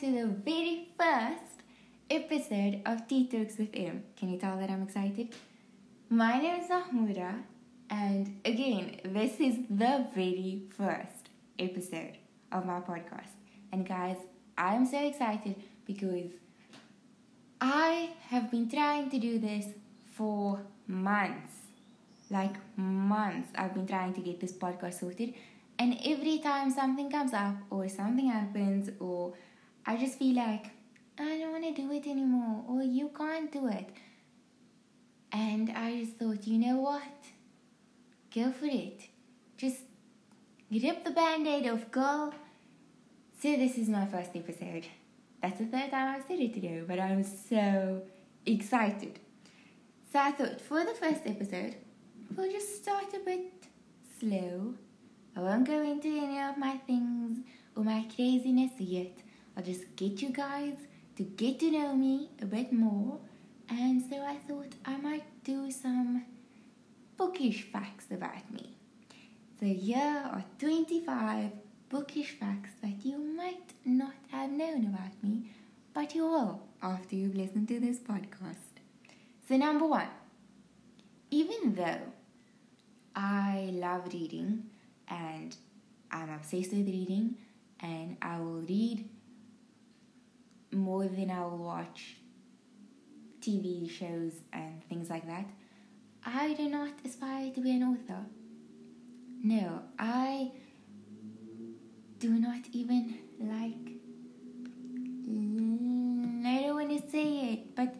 to the very first episode of Tea Talks with Emm. Can you tell that I'm excited? My name is Mahmooda, and again, this is the very first episode of my podcast. And guys, I'm so excited because I have been trying to do this for months. Like months, I've been trying to get this podcast sorted. And every time something comes up, or something happens, or I just feel like I don't want to do it anymore, or you can't do it. And I just thought, you know what? Go for it. Just rip the band aid off, girl. So, this is my first episode. That's the third time I've said it today, but I'm so excited. So, I thought for the first episode, we'll just start a bit slow. I won't go into any of my things or my craziness yet. I'll just get you guys to get to know me a bit more. And so I thought I might do some bookish facts about me. So here are 25 bookish facts that you might not have known about me, but you will after you've listened to this podcast. So, number one, even though I love reading and I'm obsessed with reading, and I will read more than I will watch TV shows and things like that. I do not aspire to be an author. No, I do not even like. I don't want to say it, but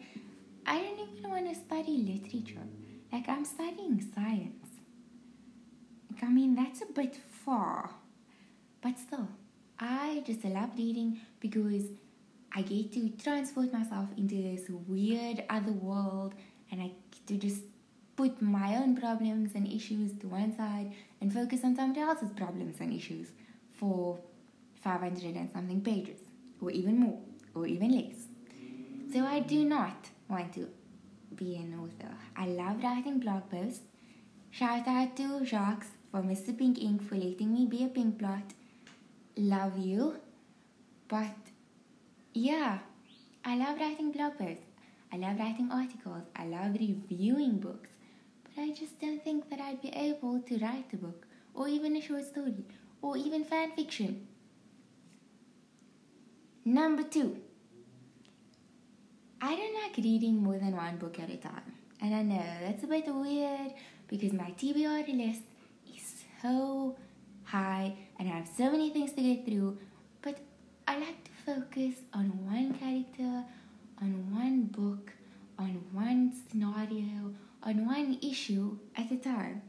I don't even want to study literature. Like, I'm studying science. Like, I mean, that's a bit far. But still, I just love reading because I get to transport myself into this weird other world and I get to just put my own problems and issues to one side and focus on somebody else's problems and issues for 500 and something pages, or even more, or even less. So I do not want to be an author. I love writing blog posts. Shout out to Jacques for Mr. Pink Ink for letting me be a pink blot. Love you. But yeah, I love writing blog posts. I love writing articles. I love reviewing books. But I just don't think that I'd be able to write a book, or even a short story, or even fan fiction. Number two, I don't like reading more than one book at a time. And I know that's a bit weird because my TBR list is so high and I have so many things to get through, but I like to focus on one character, on one book, on one scenario, on one issue at a time.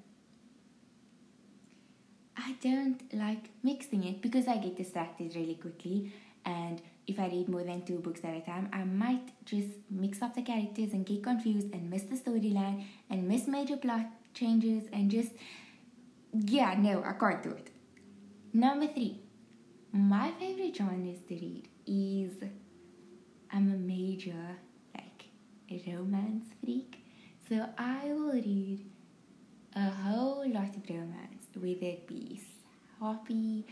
I don't like mixing it because I get distracted really quickly. And if I read more than two books at a time, I might just mix up the characters and get confused and miss the storyline and miss major plot changes and just, yeah, no, I can't do it. Number three, my favorite genres to read is I'm a major, like, romance freak. So I will read a whole lot of romance, whether it be soppy.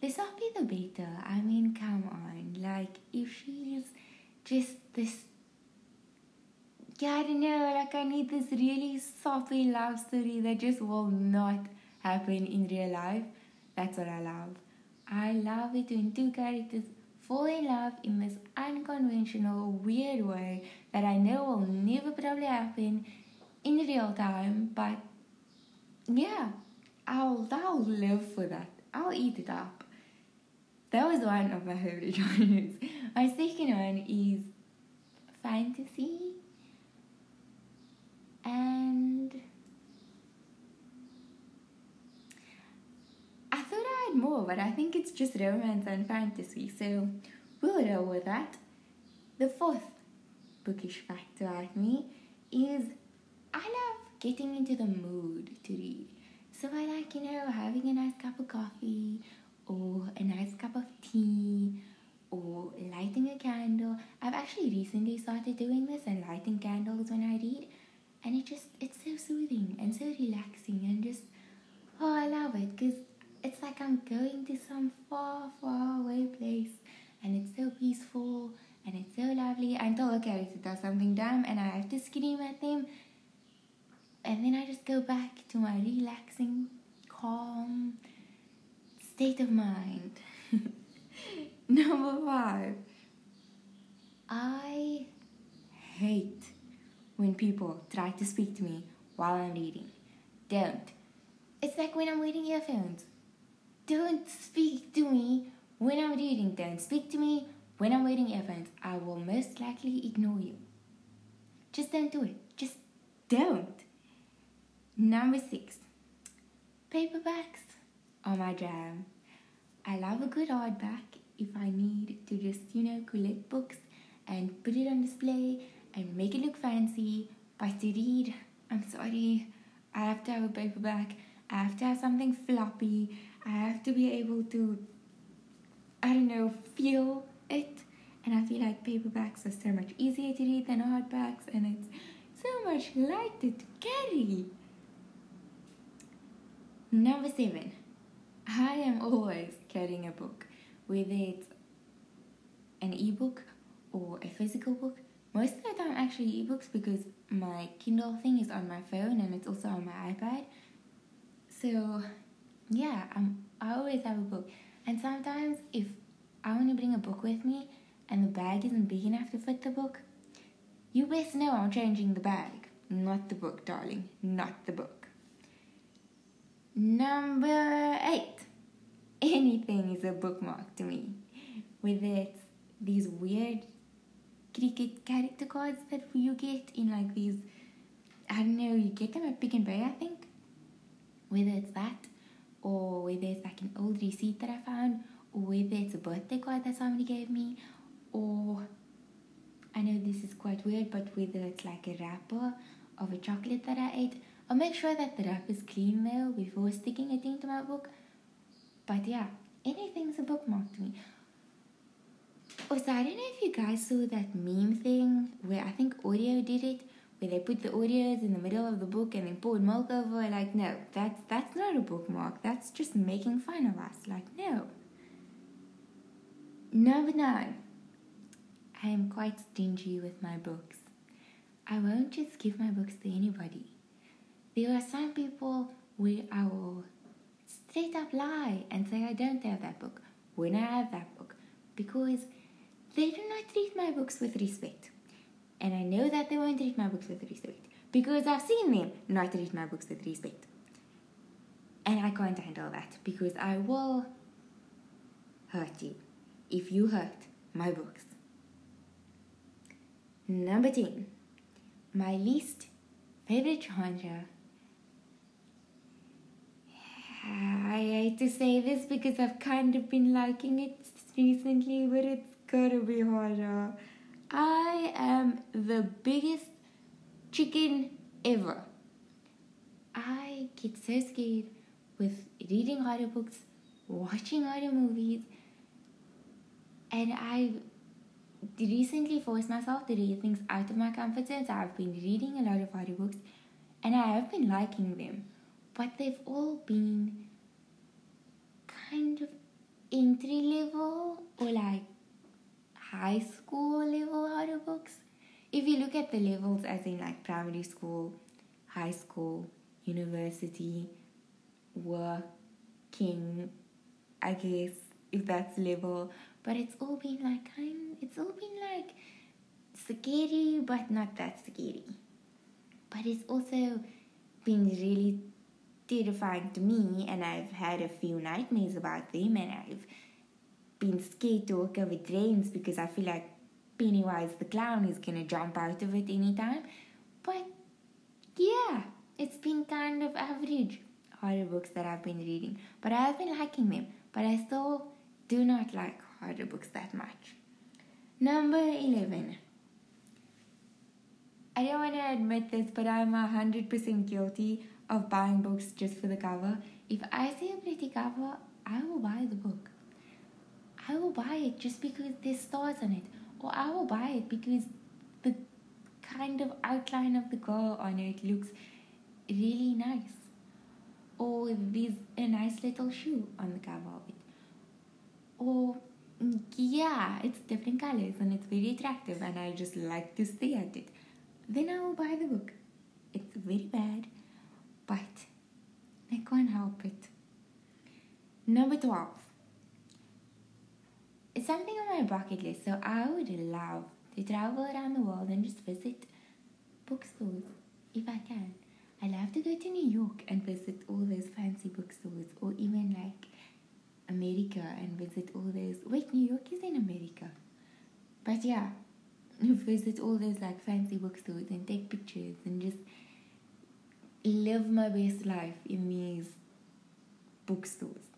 The soppy the better. I mean, come on. Like, if she's just this. Yeah, I don't know. Like, I need this really soppy love story that just will not happen in real life. That's what I love. I love it when two characters fall in love in this unconventional, weird way that I know will never probably happen in real time, but yeah, I'll I'll live for that. I'll eat it up. That was one of my favorite genres. My second one is fantasy and I more, but I think it's just romance and fantasy, so we'll go with that. The fourth bookish fact about me is I love getting into the mood to read. So I like, you know, having a nice cup of coffee or a nice cup of tea or lighting a candle. I've actually recently started doing this and lighting candles when I read and it just it's so soothing and so relaxing and just oh I love it because I'm going to some far far away place and it's so peaceful and it's so lovely until a character does something dumb and I have to scream at them. And then I just go back to my relaxing, calm state of mind. Number five, I hate when people try to speak to me while I'm reading. Don't. It's like when I'm wearing earphones. Don't speak to me when I'm reading. Don't speak to me when I'm wearing earphones. I will most likely ignore you. Just don't do it. Just don't. Number six, paperbacks are my jam. I love a good hardback if I need to just, you know, collect books and put it on display and make it look fancy. But to read, I'm sorry, I have to have a paperback. I have to have something floppy. I have to be able to, I don't know, feel it. And I feel like paperbacks are so much easier to read than hardbacks, and it's so much lighter to carry. Number seven, I am always carrying a book, whether it's an ebook or a physical book. Most of the time, actually, ebooks because my Kindle thing is on my phone and it's also on my iPad. So, yeah, I'm, I always have a book. And sometimes, if I want to bring a book with me and the bag isn't big enough to fit the book, you best know I'm changing the bag, not the book, darling, not the book. Number eight. Anything is a bookmark to me. Whether it's these weird cricket character cards that you get in like these, I don't know, you get them at Pick n Pay, I think. Whether it's that, Oh, or whether it's like an old receipt that I found, or whether it's a birthday card that somebody gave me, or I know this is quite weird, but whether it's like a wrapper of a chocolate that I ate I'll make sure that the wrap is clean though before sticking it into my book. But yeah, anything's a bookmark to me. Also, I don't know if you guys saw that meme thing where I think Oreo did it, where they put the Oreos in the middle of the book and then poured milk over. Like, no, that's that's not a bookmark. That's just making fun of us. Like, no. Number nine. I am quite stingy with my books. I won't just give my books to anybody. There are some people where I will straight up lie and say I don't have that book when I have that book because they do not treat my books with respect. And I know that they won't read my books with respect because I've seen them not read my books with respect. And I can't handle that because I will hurt you if you hurt my books. Number 10. My least favorite genre I hate to say this because I've kind of been liking it recently, but it's gotta be horror. I am the biggest chicken ever. I get so scared with reading horror books, watching horror movies, and I recently forced myself to read things out of my comfort zone. So I've been reading a lot of horror books, and I have been liking them but they've all been kind of entry level or like high school level horror books. If you look at the levels as in like primary school, high school, university, working, I guess, if that's level. But it's all been like kind it's all been like scary but not that scary. But it's also been really terrifying to me, and I've had a few nightmares about them, and I've been scared to walk over drains because I feel like Pennywise the clown is gonna jump out of it anytime. But yeah, it's been kind of average horror books that I've been reading, but I have been liking them. But I still do not like horror books that much. Number 11. I don't want to admit this, but I'm 100% guilty of buying books just for the cover. If I see a pretty cover, I will buy the book. I will buy it just because there's stars on it, or I will buy it because the kind of outline of the girl on it looks really nice, or there's a nice little shoe on the cover of it, or mm, yeah, it's different colors and it's very attractive, and I just like to stare at it. Then I will buy the book. It's very bad, but I can't help it. Number 12. It's something on my bucket list, so I would love to travel around the world and just visit bookstores if I can. I love to go to New York and visit all those fancy bookstores, or even like America and visit all those. Wait, New York is in America. But yeah, visit all those like fancy bookstores and take pictures and just live my best life in these bookstores.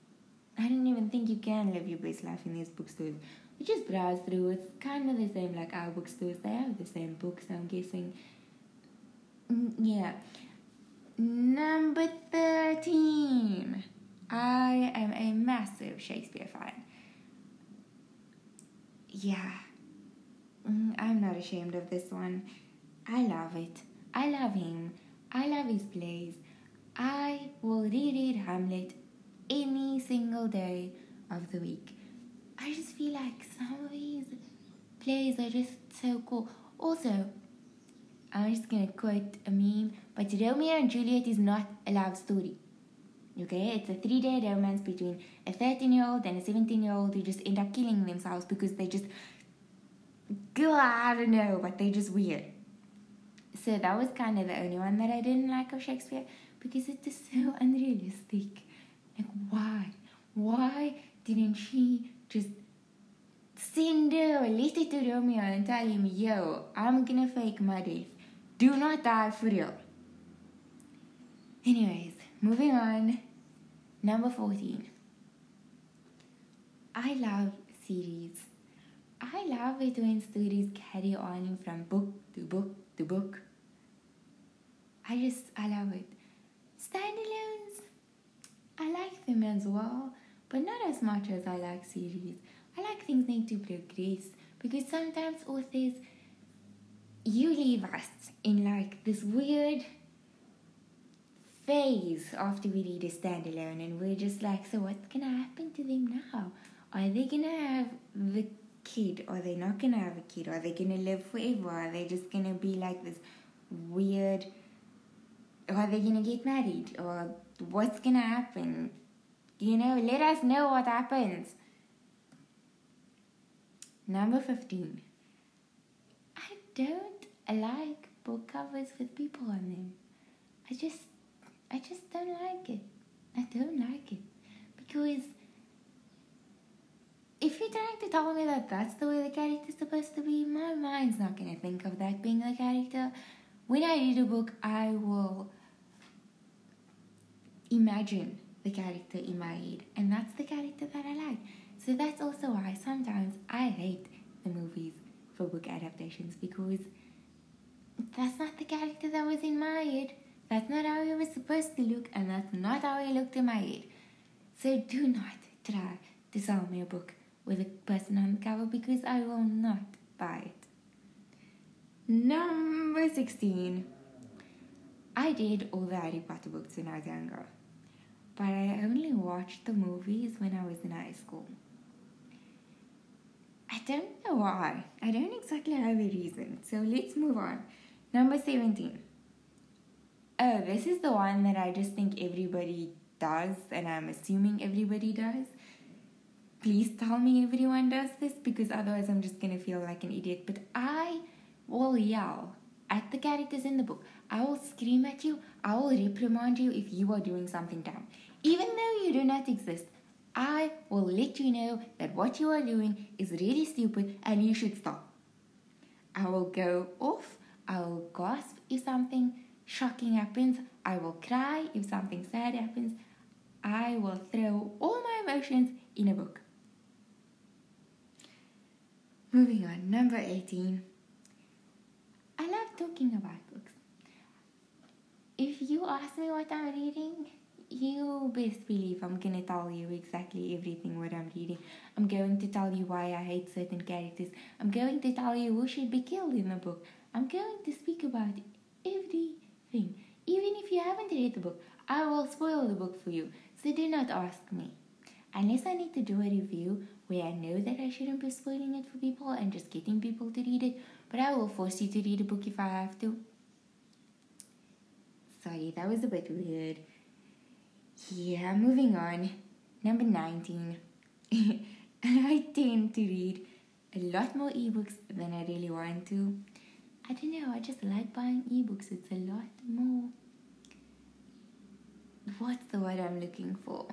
I don't even think you can live your best life in these bookstores. You just browse through. It's kind of the same like our bookstores. They have the same books. I'm guessing. Mm, yeah. Number thirteen. I am a massive Shakespeare fan. Yeah. Mm, I'm not ashamed of this one. I love it. I love him. I love his plays. I will reread Hamlet any single day of the week. I just feel like some of these plays are just so cool. Also, I'm just gonna quote a meme, but Romeo and Juliet is not a love story. Okay, it's a three day romance between a 13 year old and a 17 year old who just end up killing themselves because they just, I don't know, but they're just weird. So that was kind of the only one that I didn't like of Shakespeare because it is so unrealistic. Like, why? Why didn't she just send a letter to Romeo and tell him, yo, I'm gonna fake my death. Do not die for real. Anyways, moving on. Number 14. I love series. I love it when stories carry on from book to book to book. I just, I love it. Standalones, I like them as well, but not as much as I like series. I like things need to progress because sometimes authors, you leave us in like this weird phase after we read a standalone and we're just like, so what's gonna happen to them now? Are they gonna have the kid? Are they not gonna have a kid? Are they gonna live forever? Are they just gonna be like this weird? Or are they gonna get married? Or what's gonna happen? You know, let us know what happens. Number 15. I don't like book covers with people on them. I just I just don't like it. I don't like it. Because if you're trying to tell me that that's the way the character's supposed to be, my mind's not going to think of that being the character. When I read a book, I will imagine the character in my head, and that's the character that I like. So that's also why sometimes I hate the movies for book adaptations because that's not the character that was in my head. That's not how he was supposed to look, and that's not how he looked in my head. So do not try to sell me a book with a person on the cover because I will not buy it. Number 16. I did all the Harry Potter books when I was younger, but I only watched the movies when I was in high school. I don't know why. I don't exactly have a reason. So let's move on. Number 17. Oh, this is the one that I just think everybody does, and I'm assuming everybody does. Please tell me everyone does this because otherwise I'm just gonna feel like an idiot. But I will yell at the characters in the book. I will scream at you. I will reprimand you if you are doing something dumb. Even though you do not exist, I will let you know that what you are doing is really stupid and you should stop. I will go off. I will gasp if something shocking happens, I will cry. If something sad happens, I will throw all my emotions in a book. Moving on, number 18. I love talking about books. If you ask me what I'm reading, you best believe I'm gonna tell you exactly everything what I'm reading. I'm going to tell you why I hate certain characters. I'm going to tell you who should be killed in the book. I'm going to speak about everything. Even if you haven't read the book, I will spoil the book for you, so do not ask me. Unless I need to do a review where I know that I shouldn't be spoiling it for people and just getting people to read it, but I will force you to read a book if I have to. Sorry, that was a bit weird. Yeah, moving on. Number 19. I tend to read a lot more ebooks than I really want to. I don't know, I just like buying ebooks. It's a lot more. What's the word I'm looking for?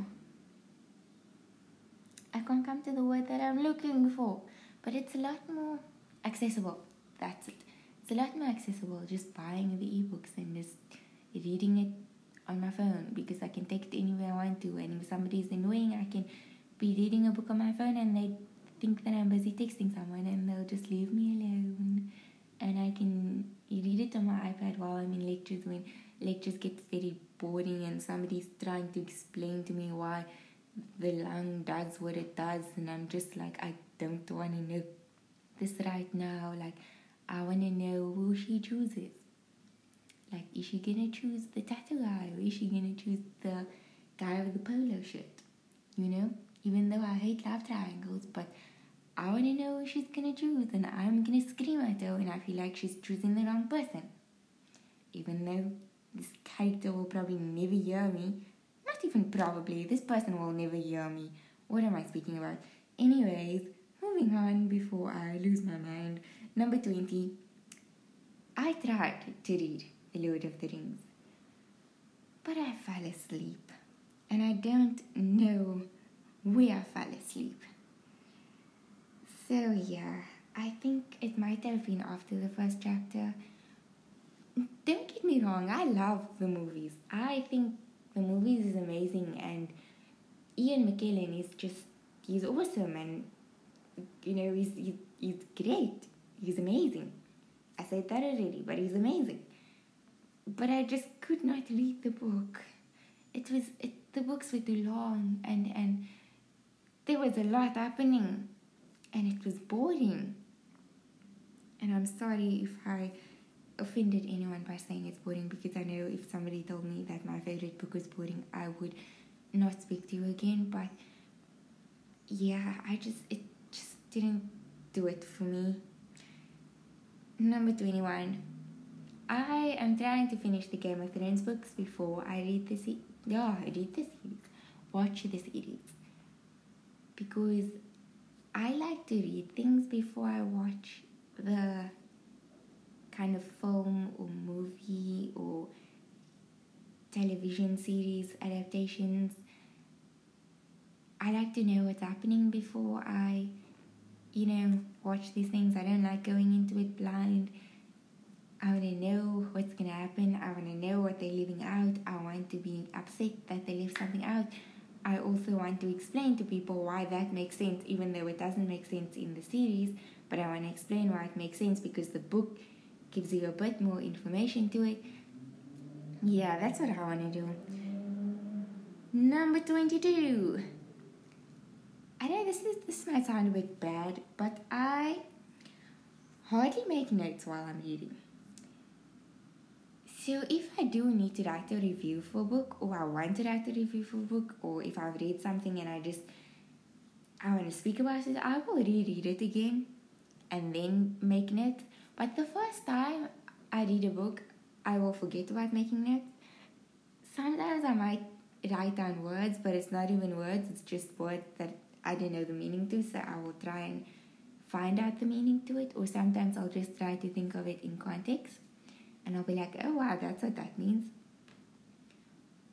I can't come to the word that I'm looking for, but it's a lot more accessible. That's it. It's a lot more accessible just buying the ebooks and just reading it on my phone because I can take it anywhere I want to. And if somebody's annoying, I can be reading a book on my phone and they think that I'm busy texting someone and they'll just leave me alone. And I can read it on my iPad while I'm in lectures when lectures get very boring and somebody's trying to explain to me why the lung does what it does and I'm just like I don't want to know this right now like I want to know who she chooses like is she gonna choose the tattoo guy or is she gonna choose the guy with the polo shirt you know even though I hate love triangles but I want to know who she's gonna choose and I'm gonna scream at her when I feel like she's choosing the wrong person even though this character will probably never hear me not even probably, this person will never hear me. What am I speaking about? Anyways, moving on before I lose my mind. Number 20. I tried to read Lord of the Rings, but I fell asleep. And I don't know where I fell asleep. So, yeah, I think it might have been after the first chapter. Don't get me wrong, I love the movies. I think the movies is amazing and Ian McKellen is just he's awesome and you know he's he's, he's great he's amazing I said that already but he's amazing but I just could not read the book it was it, the books were too long and and there was a lot happening and it was boring and I'm sorry if I offended anyone by saying it's boring because I know if somebody told me that my favorite book was boring, I would not speak to you again. But yeah, I just it just didn't do it for me. Number twenty one. I am trying to finish the Game of Thrones books before I read the yeah, I read the series, watch the series, because I like to read things before I watch the kind of film or movie or television series adaptations. I like to know what's happening before I, you know, watch these things. I don't like going into it blind. I want to know what's going to happen. I want to know what they're leaving out. I want to be upset that they left something out. I also want to explain to people why that makes sense, even though it doesn't make sense in the series. But I want to explain why it makes sense because the book gives you a bit more information to it. Yeah, that's what I want to do. Number 22. I know this is this might sound a bit bad, but I hardly make notes while I'm reading. So if I do need to write a review for a book, or I want to write a review for a book, or if I've read something and I just I want to speak about it, I will reread it again and then make notes. But the first time I read a book, I will forget about making notes. Sometimes I might write down words, but it's not even words, it's just words that I don't know the meaning to, so I will try and find out the meaning to it, or sometimes I'll just try to think of it in context and I'll be like, oh wow, that's what that means.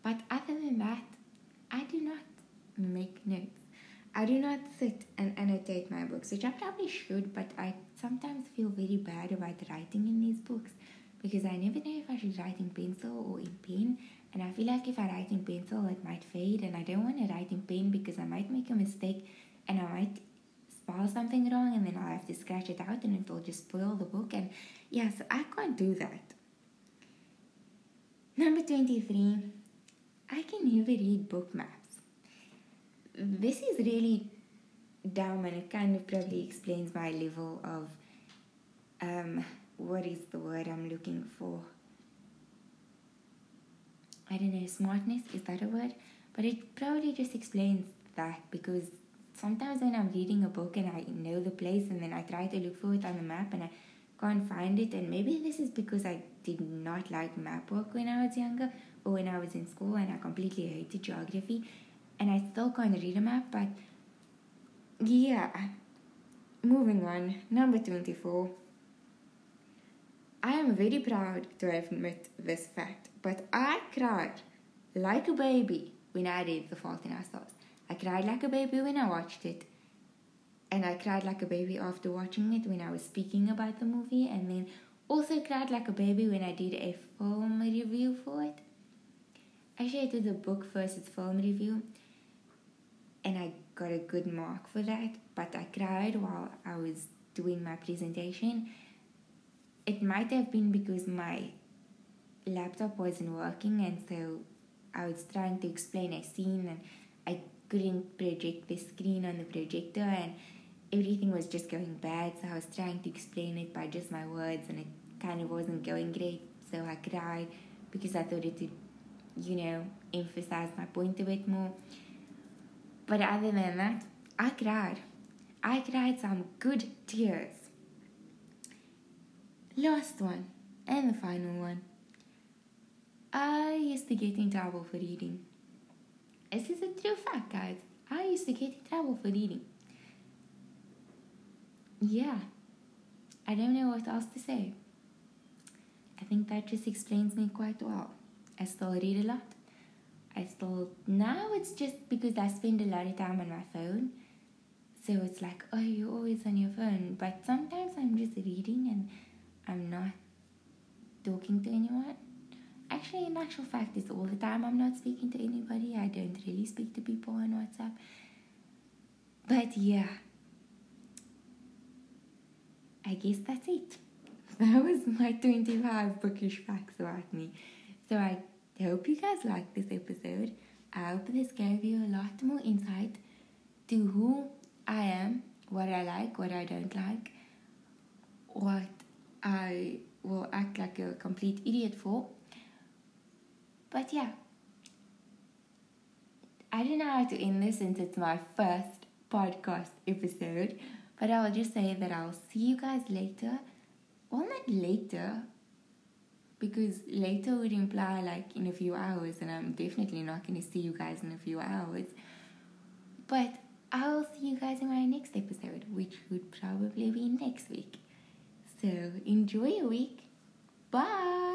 But other than that, I do not make notes. I do not sit and annotate my books, which I probably should, but I sometimes feel very bad about writing in these books because I never know if I should write in pencil or in pen. And I feel like if I write in pencil, it might fade, and I don't want to write in pen because I might make a mistake and I might spell something wrong, and then I'll have to scratch it out, and it'll just spoil the book. And yes, I can't do that. Number 23, I can never read book maps this is really dumb and it kind of probably explains my level of um, what is the word I'm looking for? I don't know, smartness, is that a word? But it probably just explains that because sometimes when I'm reading a book and I know the place and then I try to look for it on the map and I can't find it, and maybe this is because I did not like map work when I was younger or when I was in school and I completely hated geography and I still can't read a map, but yeah. Moving on, number 24. I am very proud to admit this fact, but I cried like a baby when I read The Fault in Our Stars. I cried like a baby when I watched it, and I cried like a baby after watching it when I was speaking about the movie, and then also cried like a baby when I did a film review for it. Actually, I did a book versus film review, and I got a good mark for that, but I cried while I was doing my presentation. It might have been because my laptop wasn't working, and so I was trying to explain a scene, and I couldn't project the screen on the projector, and everything was just going bad. So I was trying to explain it by just my words, and it kind of wasn't going great. So I cried because I thought it would, you know, emphasize my point a bit more. But other than that, I cried. I cried some good tears. Last one, and the final one. I used to get in trouble for reading. This is a true fact, guys. I used to get in trouble for reading. Yeah, I don't know what else to say. I think that just explains me quite well. I still read a lot. I still now it's just because I spend a lot of time on my phone. So it's like, oh, you're always on your phone. But sometimes I'm just reading and I'm not talking to anyone. Actually, in actual fact, it's all the time I'm not speaking to anybody. I don't really speak to people on WhatsApp. But yeah, I guess that's it. That was my 25 bookish facts about me. So I hope you guys liked this episode. I hope this gave you a lot more insight to who I am, what I like, what I don't like, what I will act like a complete idiot for. But yeah, I don't know how to end this since it's my first podcast episode, but I'll just say that I'll see you guys later. Well, not later, because later would imply like in a few hours, and I'm definitely not going to see you guys in a few hours. But I'll see you guys in my next episode, which would probably be next week. So enjoy your week. Bye.